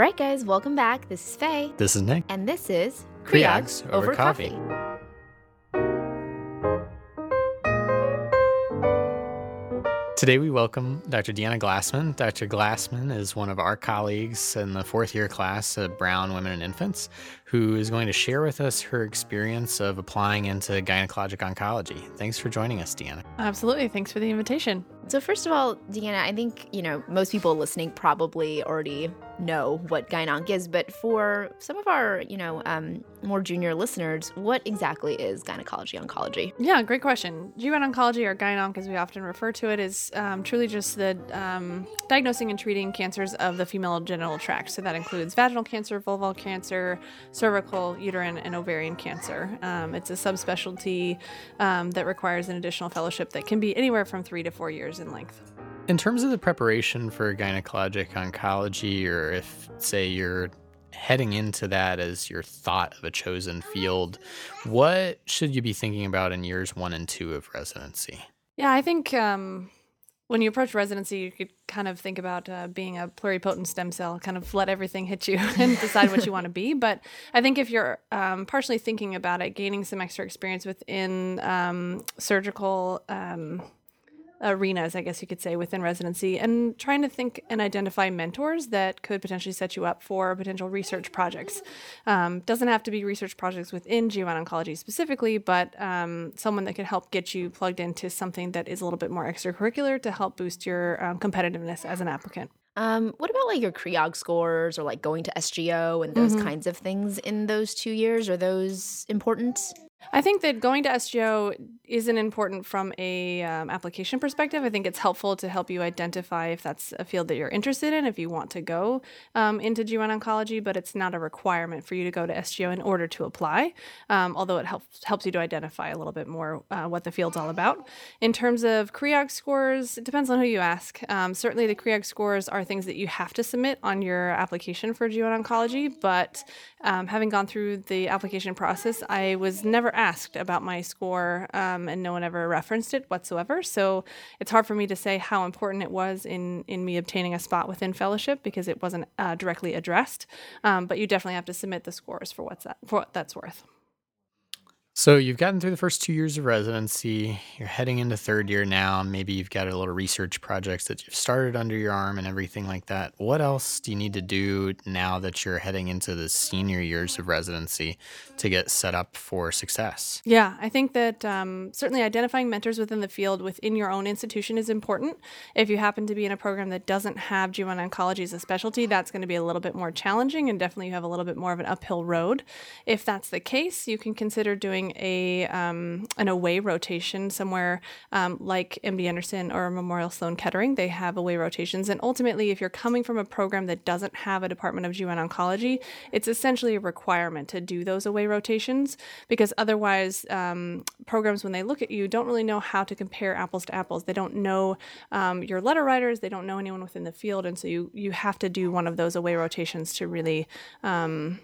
right, guys, welcome back. This is Faye. This is Nick. And this is Creogs over coffee. Today we welcome Dr. Deanna Glassman. Dr. Glassman is one of our colleagues in the fourth year class at Brown Women and Infants who is going to share with us her experience of applying into gynecologic oncology. Thanks for joining us, Deanna. Absolutely. Thanks for the invitation. So, first of all, Deanna, I think, you know, most people listening probably already know what gynonc is, but for some of our, you know, um, more junior listeners, what exactly is gynecology oncology? Yeah, great question. GYN oncology, or gynonc as we often refer to it, is um, truly just the um, diagnosing and treating cancers of the female genital tract. So that includes vaginal cancer, vulval cancer, cervical, uterine, and ovarian cancer. Um, it's a subspecialty um, that requires an additional fellowship that can be anywhere from three to four years in length. In terms of the preparation for gynecologic oncology, or if, say, you're heading into that as your thought of a chosen field, what should you be thinking about in years one and two of residency? Yeah, I think um, when you approach residency, you could kind of think about uh, being a pluripotent stem cell, kind of let everything hit you and decide what you want to be. But I think if you're um, partially thinking about it, gaining some extra experience within um, surgical um, arenas, I guess you could say, within residency, and trying to think and identify mentors that could potentially set you up for potential research projects. Um, doesn't have to be research projects within GYN oncology specifically, but um, someone that could help get you plugged into something that is a little bit more extracurricular to help boost your um, competitiveness as an applicant. Um, what about like your CREOG scores or like going to SGO and those Mhm. kinds of things in those two years? Are those important? I think that going to SGO isn't important from a um, application perspective. I think it's helpful to help you identify if that's a field that you're interested in, if you want to go um, into GYN oncology, but it's not a requirement for you to go to SGO in order to apply. Um, although it helps helps you to identify a little bit more uh, what the field's all about. In terms of CREOG scores, it depends on who you ask. Um, certainly, the CREOG scores are things that you have to submit on your application for GYN oncology, but um, having gone through the application process, I was never asked about my score, um, and no one ever referenced it whatsoever. So it's hard for me to say how important it was in in me obtaining a spot within fellowship because it wasn't uh, directly addressed. Um, but you definitely have to submit the scores for what's that for what that's worth. So you've gotten through the first two years of residency. You're heading into third year now. Maybe you've got a little research projects that you've started under your arm and everything like that. What else do you need to do now that you're heading into the senior years of residency to get set up for success? Yeah, I think that um, certainly identifying mentors within the field within your own institution is important. If you happen to be in a program that doesn't have GYN oncology as a specialty, that's going to be a little bit more challenging and definitely you have a little bit more of an uphill road. If that's the case, you can consider doing a um, an away rotation somewhere um, like MD Anderson or Memorial Sloan Kettering. They have away rotations, and ultimately, if you're coming from a program that doesn't have a department of GYN oncology, it's essentially a requirement to do those away rotations because otherwise, um, programs when they look at you don't really know how to compare apples to apples. They don't know um, your letter writers. They don't know anyone within the field, and so you you have to do one of those away rotations to really. Um,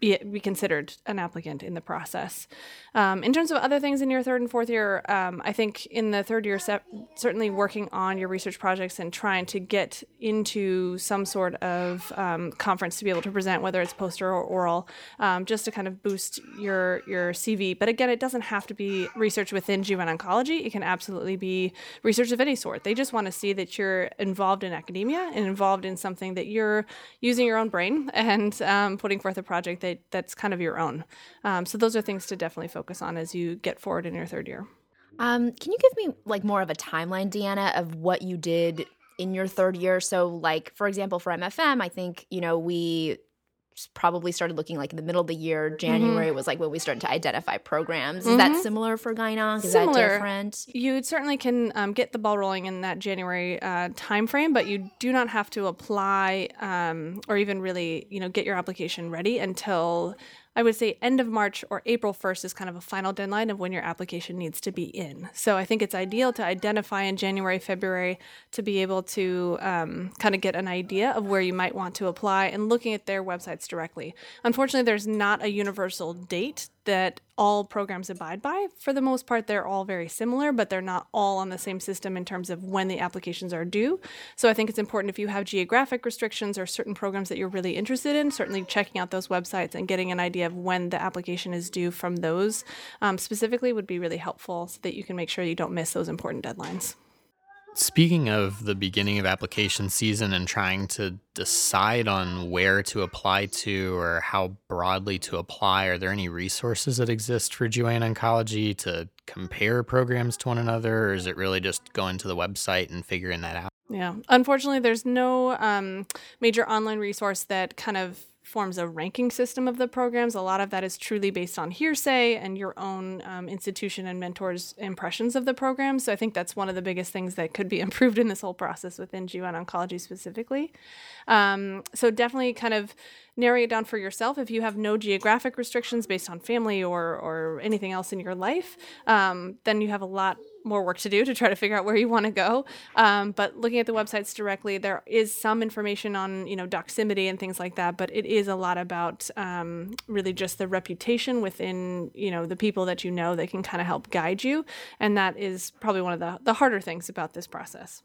be, be considered an applicant in the process. Um, in terms of other things in your third and fourth year, um, I think in the third year, se- certainly working on your research projects and trying to get into some sort of um, conference to be able to present, whether it's poster or oral, um, just to kind of boost your your CV. But again, it doesn't have to be research within GYN oncology. It can absolutely be research of any sort. They just want to see that you're involved in academia and involved in something that you're using your own brain and um, putting forth a project that that's kind of your own. Um, so those are things to definitely focus on as you get forward in your third year. Um, can you give me like more of a timeline, Deanna, of what you did in your third year? So, like for example, for MFM, I think you know we probably started looking like in the middle of the year. January was like when we started to identify programs. Is that Mhm. similar for Gynonc? Is that Similar. different? You certainly can um, get the ball rolling in that January uh, timeframe, but you do not have to apply um, or even really, you know, get your application ready until I would say end of March or April 1st is kind of a final deadline of when your application needs to be in. So I think it's ideal to identify in January, February to be able to um, kind of get an idea of where you might want to apply and looking at their websites directly. Unfortunately, there's not a universal date that all programs abide by. For the most part, they're all very similar, but they're not all on the same system in terms of when the applications are due. So I think it's important if you have geographic restrictions or certain programs that you're really interested in, certainly checking out those websites and getting an idea of when the application is due from those um, specifically would be really helpful so that you can make sure you don't miss those important deadlines. Speaking of the beginning of application season and trying to decide on where to apply to or how broadly to apply, are there any resources that exist for GYN oncology to compare programs to one another, or is it really just going to the website and figuring that out? Yeah, unfortunately, there's no um, major online resource that kind of forms a ranking system of the programs. A lot of that is truly based on hearsay and your own um, institution and mentors' impressions of the program. So I think that's one of the biggest things that could be improved in this whole process within GYN oncology specifically. Um, so definitely kind of narrowing it down for yourself. If you have no geographic restrictions based on family or or anything else in your life, um, then you have a lot more work to do to try to figure out where you want to go. Um, but looking at the websites directly, there is some information on you know doximity and things like that. But it is a lot about um, really just the reputation within you know the people that you know that can kind of help guide you, and that is probably one of the the harder things about this process.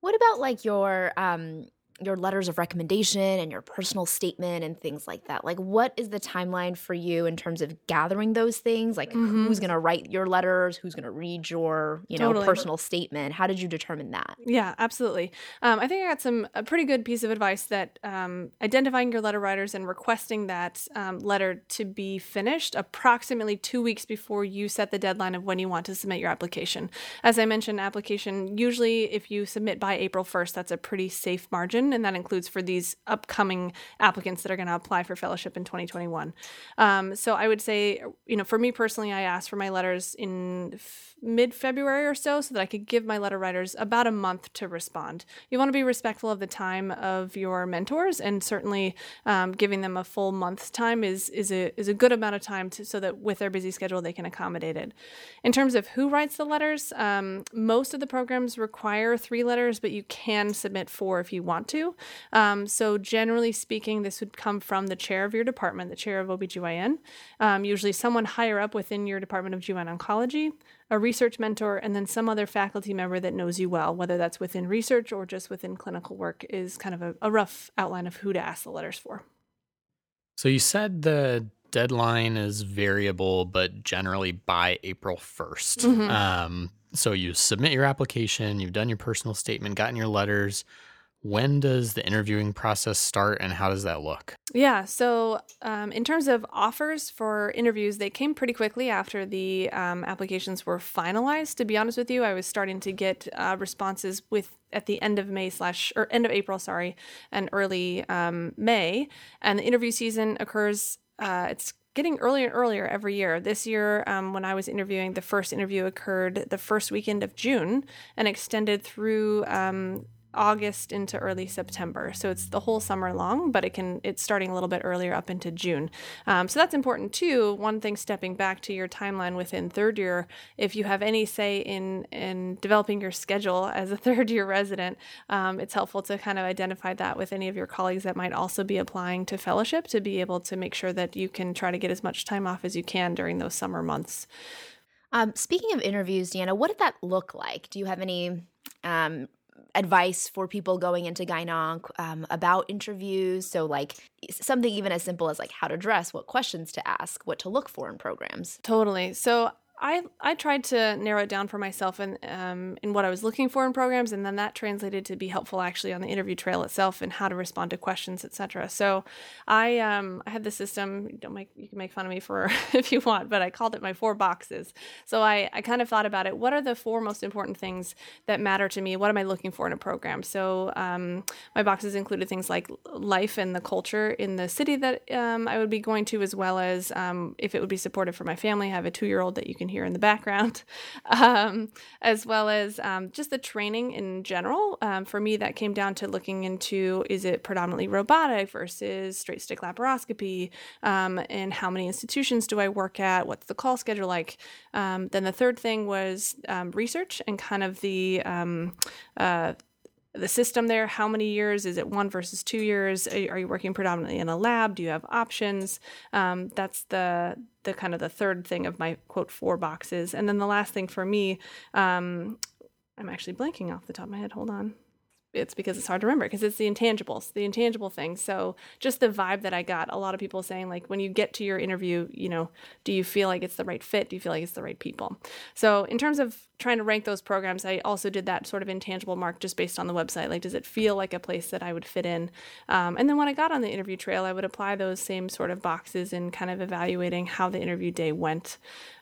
What about like your um your letters of recommendation and your personal statement and things like that. Like, what is the timeline for you in terms of gathering those things? Like, mm-hmm. who's going to write your letters? Who's going to read your, you know, totally. personal statement? How did you determine that? Yeah, absolutely. Um, I think I got some a pretty good piece of advice that um, identifying your letter writers and requesting that um, letter to be finished approximately two weeks before you set the deadline of when you want to submit your application. As I mentioned, application usually if you submit by April first, that's a pretty safe margin and that includes for these upcoming applicants that are going to apply for fellowship in 2021. Um, so I would say, you know, for me personally, I asked for my letters in f- mid February or so, so that I could give my letter writers about a month to respond. You want to be respectful of the time of your mentors, and certainly um, giving them a full month's time is is a is a good amount of time to, so that with their busy schedule they can accommodate it. In terms of who writes the letters, um, most of the programs require three letters, but you can submit four if you want to. Um, so, generally speaking, this would come from the chair of your department, the chair of OBGYN, um, usually someone higher up within your department of GYN oncology, a research mentor, and then some other faculty member that knows you well, whether that's within research or just within clinical work, is kind of a, a rough outline of who to ask the letters for. So, you said the deadline is variable, but generally by April 1st. Mm-hmm. Um, so you submit your application, you've done your personal statement, gotten your letters. When does the interviewing process start and how does that look? Yeah, so um, in terms of offers for interviews, they came pretty quickly after the um, applications were finalized. To be honest with you, I was starting to get uh, responses with at the end of May slash or end of April, sorry, and early um, May, and the interview season occurs. Uh, it's getting earlier and earlier every year. This year, um, when I was interviewing, the first interview occurred the first weekend of June and extended through um, August into early September. So it's the whole summer long, but it can it's starting a little bit earlier up into June. Um, so that's important too. One thing, stepping back to your timeline within third year, if you have any say in in developing your schedule as a third year resident, um, it's helpful to kind of identify that with any of your colleagues that might also be applying to fellowship to be able to make sure that you can try to get as much time off as you can during those summer months. Um, speaking of interviews, Deanna, what did that look like? Do you have any um, advice for people going into gynonc um, about interviews. So, like something even as simple as like how to dress, what questions to ask, what to look for in programs. Totally. So, I I tried to narrow it down for myself and um, in what I was looking for in programs, and then that translated to be helpful actually on the interview trail itself and how to respond to questions, etc. So I um, I had the system. Don't make you can make fun of me for if you want, but I called it my four boxes. So I I kind of thought about it. What are the four most important things that matter to me? What am I looking for in a program? So um, my boxes included things like life and the culture in the city that um, I would be going to, as well as um, if it would be supportive for my family. I have a two year old that you can here in the background, um, as well as um, just the training in general. Um, for me, that came down to looking into is it predominantly robotic versus straight stick laparoscopy, um, and how many institutions do I work at? What's the call schedule like? Um, then the third thing was research and kind of the uh, the system there. How many years? Is it one versus two years? Are, you working predominantly in a lab? Do you have options? Um, that's the the kind of the third thing of my quote four boxes. And then the last thing for me, um, I'm actually blanking off the top of my head. Hold on it's because it's hard to remember because it's the intangibles, the intangible things. So just the vibe that I got, a lot of people saying like when you get to your interview, you know, do you feel like it's the right fit? Do you feel like it's the right people? So in terms of trying to rank those programs, I also did that sort of intangible mark just based on the website. Like, does it feel like a place that I would fit in? Um, and then when I got on the interview trail, I would apply those same sort of boxes in kind of evaluating how the interview day went.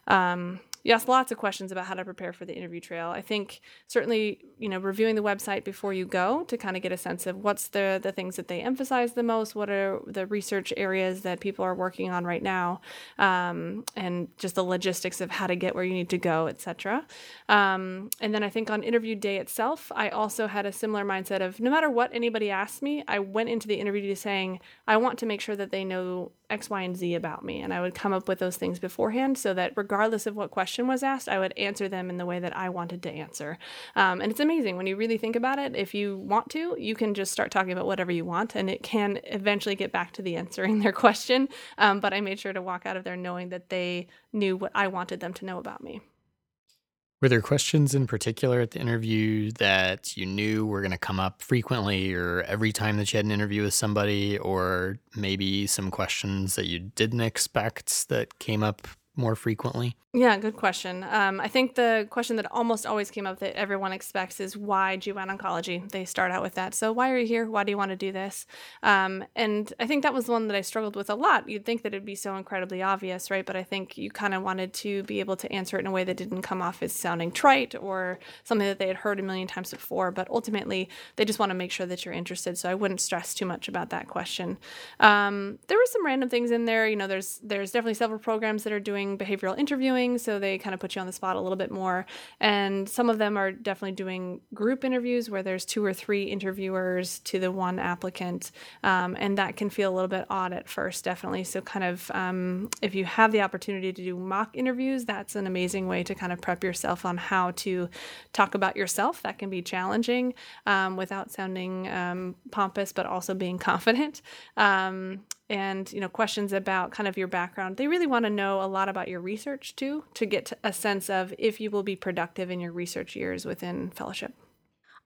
Um, you asked lots of questions about how to prepare for the interview trail. I think certainly, you know, reviewing the website before you go to kind of get a sense of what's the the things that they emphasize the most, what are the research areas that people are working on right now, um, and just the logistics of how to get where you need to go, etc. Um, and then I think on interview day itself, I also had a similar mindset of no matter what anybody asked me, I went into the interview saying I want to make sure that they know X, Y, and Z about me. And I would come up with those things beforehand so that regardless of what question was asked, I would answer them in the way that I wanted to answer. Um, and it's amazing when you really think about it. If you want to, you can just start talking about whatever you want, and it can eventually get back to the answering their question. Um, but I made sure to walk out of there knowing that they knew what I wanted them to know about me. Were there questions in particular at the interview that you knew were going to come up frequently or every time that you had an interview with somebody, or maybe some questions that you didn't expect that came up more frequently? Yeah, good question. Um, I think the question that almost always came up that everyone expects is why GYN oncology? They start out with that. So, why are you here? Why do you want to do this? Um, and I think that was one that I struggled with a lot. You'd think that it'd be so incredibly obvious, right? But I think you kind of wanted to be able to answer it in a way that didn't come off as sounding trite or something that they had heard a million times before. But ultimately, they just want to make sure that you're interested. So, I wouldn't stress too much about that question. Um, there were some random things in there. You know, there's there's definitely several programs that are doing doing behavioral interviewing, so they kind of put you on the spot a little bit more. And some of them are definitely doing group interviews where there's two or three interviewers to the one applicant, um, and that can feel a little bit odd at first, definitely. So, kind of um, if you have the opportunity to do mock interviews, that's an amazing way to kind of prep yourself on how to talk about yourself. That can be challenging um, without sounding um, pompous, but also being confident. Um, and you know questions about kind of your background they really want to know a lot about your research too to get a sense of if you will be productive in your research years within fellowship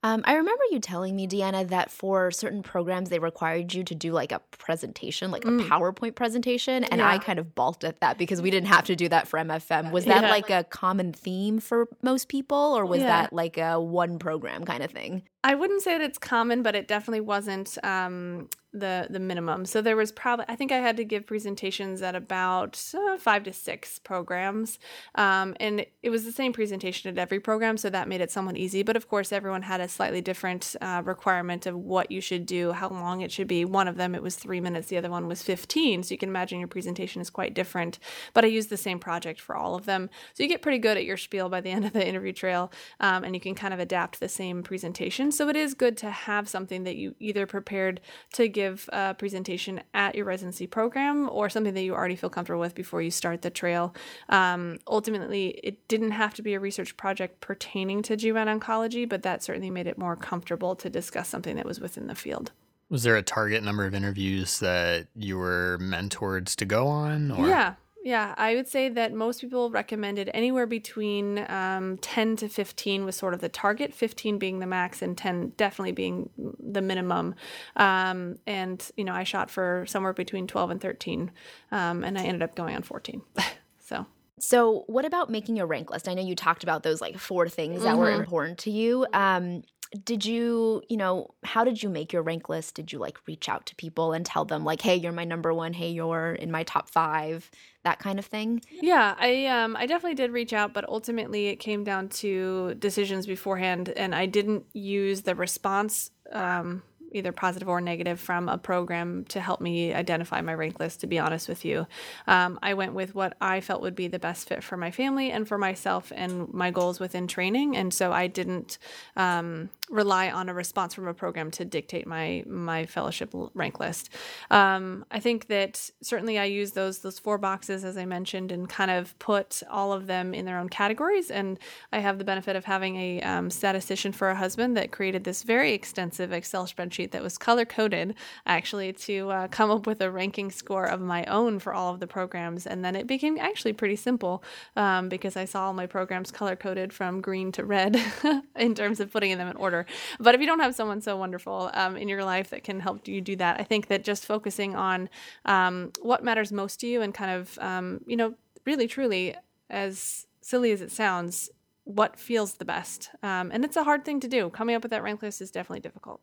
um, I remember you telling me, Deanna, that for certain programs they required you to do like a presentation, like mm. a PowerPoint presentation, and yeah. I kind of balked at that because we didn't have to do that for MFM. Was that yeah. like a common theme for most people, or was yeah. that like a one program kind of thing? I wouldn't say that it's common, but it definitely wasn't um, the the minimum. So there was probably I think I had to give presentations at about uh, five to six programs, um, and it was the same presentation at every program, so that made it somewhat easy. But of course, everyone had a slightly different uh, requirement of what you should do, how long it should be. One of them it was three minutes, the other one was fifteen. So you can imagine your presentation is quite different. But I used the same project for all of them, so you get pretty good at your spiel by the end of the interview trail, um, and you can kind of adapt the same presentation. So it is good to have something that you either prepared to give a presentation at your residency program or something that you already feel comfortable with before you start the trail. Um, ultimately, it didn't have to be a research project pertaining to GYN oncology, but that certainly made it more comfortable to discuss something that was within the field. Was there a target number of interviews that you were mentored to go on? Or? Yeah, yeah, I would say that most people recommended anywhere between um, 10 to 15 was sort of the target, 15 being the max, and 10 definitely being the minimum. Um, and, you know, I shot for somewhere between 12 and 13, um, and I ended up going on 14. so. So, what about making a rank list? I know you talked about those like four things that mm-hmm. were important to you. Um, did you you know how did you make your rank list? Did you like reach out to people and tell them like hey you're my number one hey you're in my top five that kind of thing? Yeah i um i definitely did reach out but ultimately it came down to decisions beforehand and i didn't use the response um either positive or negative from a program to help me identify my rank list, to be honest with you. Um, I went with what I felt would be the best fit for my family and for myself and my goals within training. And so I didn't um, rely on a response from a program to dictate my my fellowship rank list. Um, I think that certainly I use those those four boxes as I mentioned and kind of put all of them in their own categories. And I have the benefit of having a um, statistician for a husband that created this very extensive Excel spreadsheet that was color coded actually to uh, come up with a ranking score of my own for all of the programs. And then it became actually pretty simple um, because I saw all my programs color coded from green to red in terms of putting them in order order. But if you don't have someone so wonderful um, in your life that can help you do that, I think that just focusing on um, what matters most to you and kind of, um, you know, really truly, as silly as it sounds, what feels the best. Um, and it's a hard thing to do. Coming up with that rank list is definitely difficult.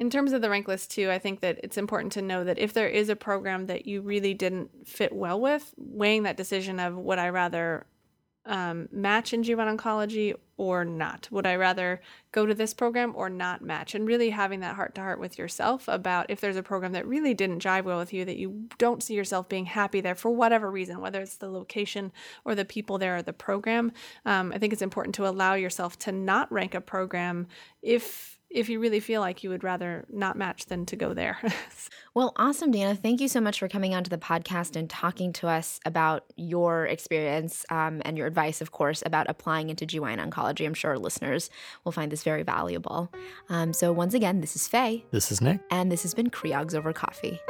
In terms of the rank list, too, I think that it's important to know that if there is a program that you really didn't fit well with, weighing that decision of would I rather um, match in GYN oncology or not? Would I rather go to this program or not match? And really having that heart to heart with yourself about if there's a program that really didn't jive well with you, that you don't see yourself being happy there for whatever reason, whether it's the location or the people there or the program. Um, I think it's important to allow yourself to not rank a program if if you really feel like you would rather not match than to go there. well, awesome, Dana. Thank you so much for coming onto the podcast and talking to us about your experience um, and your advice, of course, about applying into GYN oncology. I'm sure listeners will find this very valuable. Um, so, once again, this is Faye. This is Nick. And this has been Creogs Over Coffee.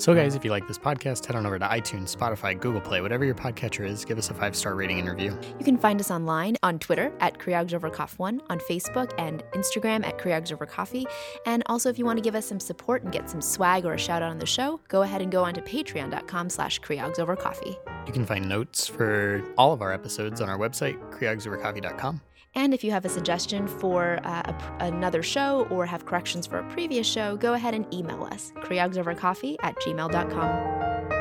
So, guys, if you like this podcast, head on over to iTunes, Spotify, Google Play, whatever your podcatcher is. Give us a five star rating and review. You can find us online on Twitter at Creogsovercoff1, on Facebook and Instagram at Creogsovercoffee. And also, if you want to give us some support and get some swag or a shout out on the show, go ahead and go on to patreon.com slash Creogsovercoffee. You can find notes for all of our episodes on our website, creogsovercoffee.com. And if you have a suggestion for uh, a, another show or have corrections for a previous show, go ahead and email us, creogsovercoffee at gmail.com.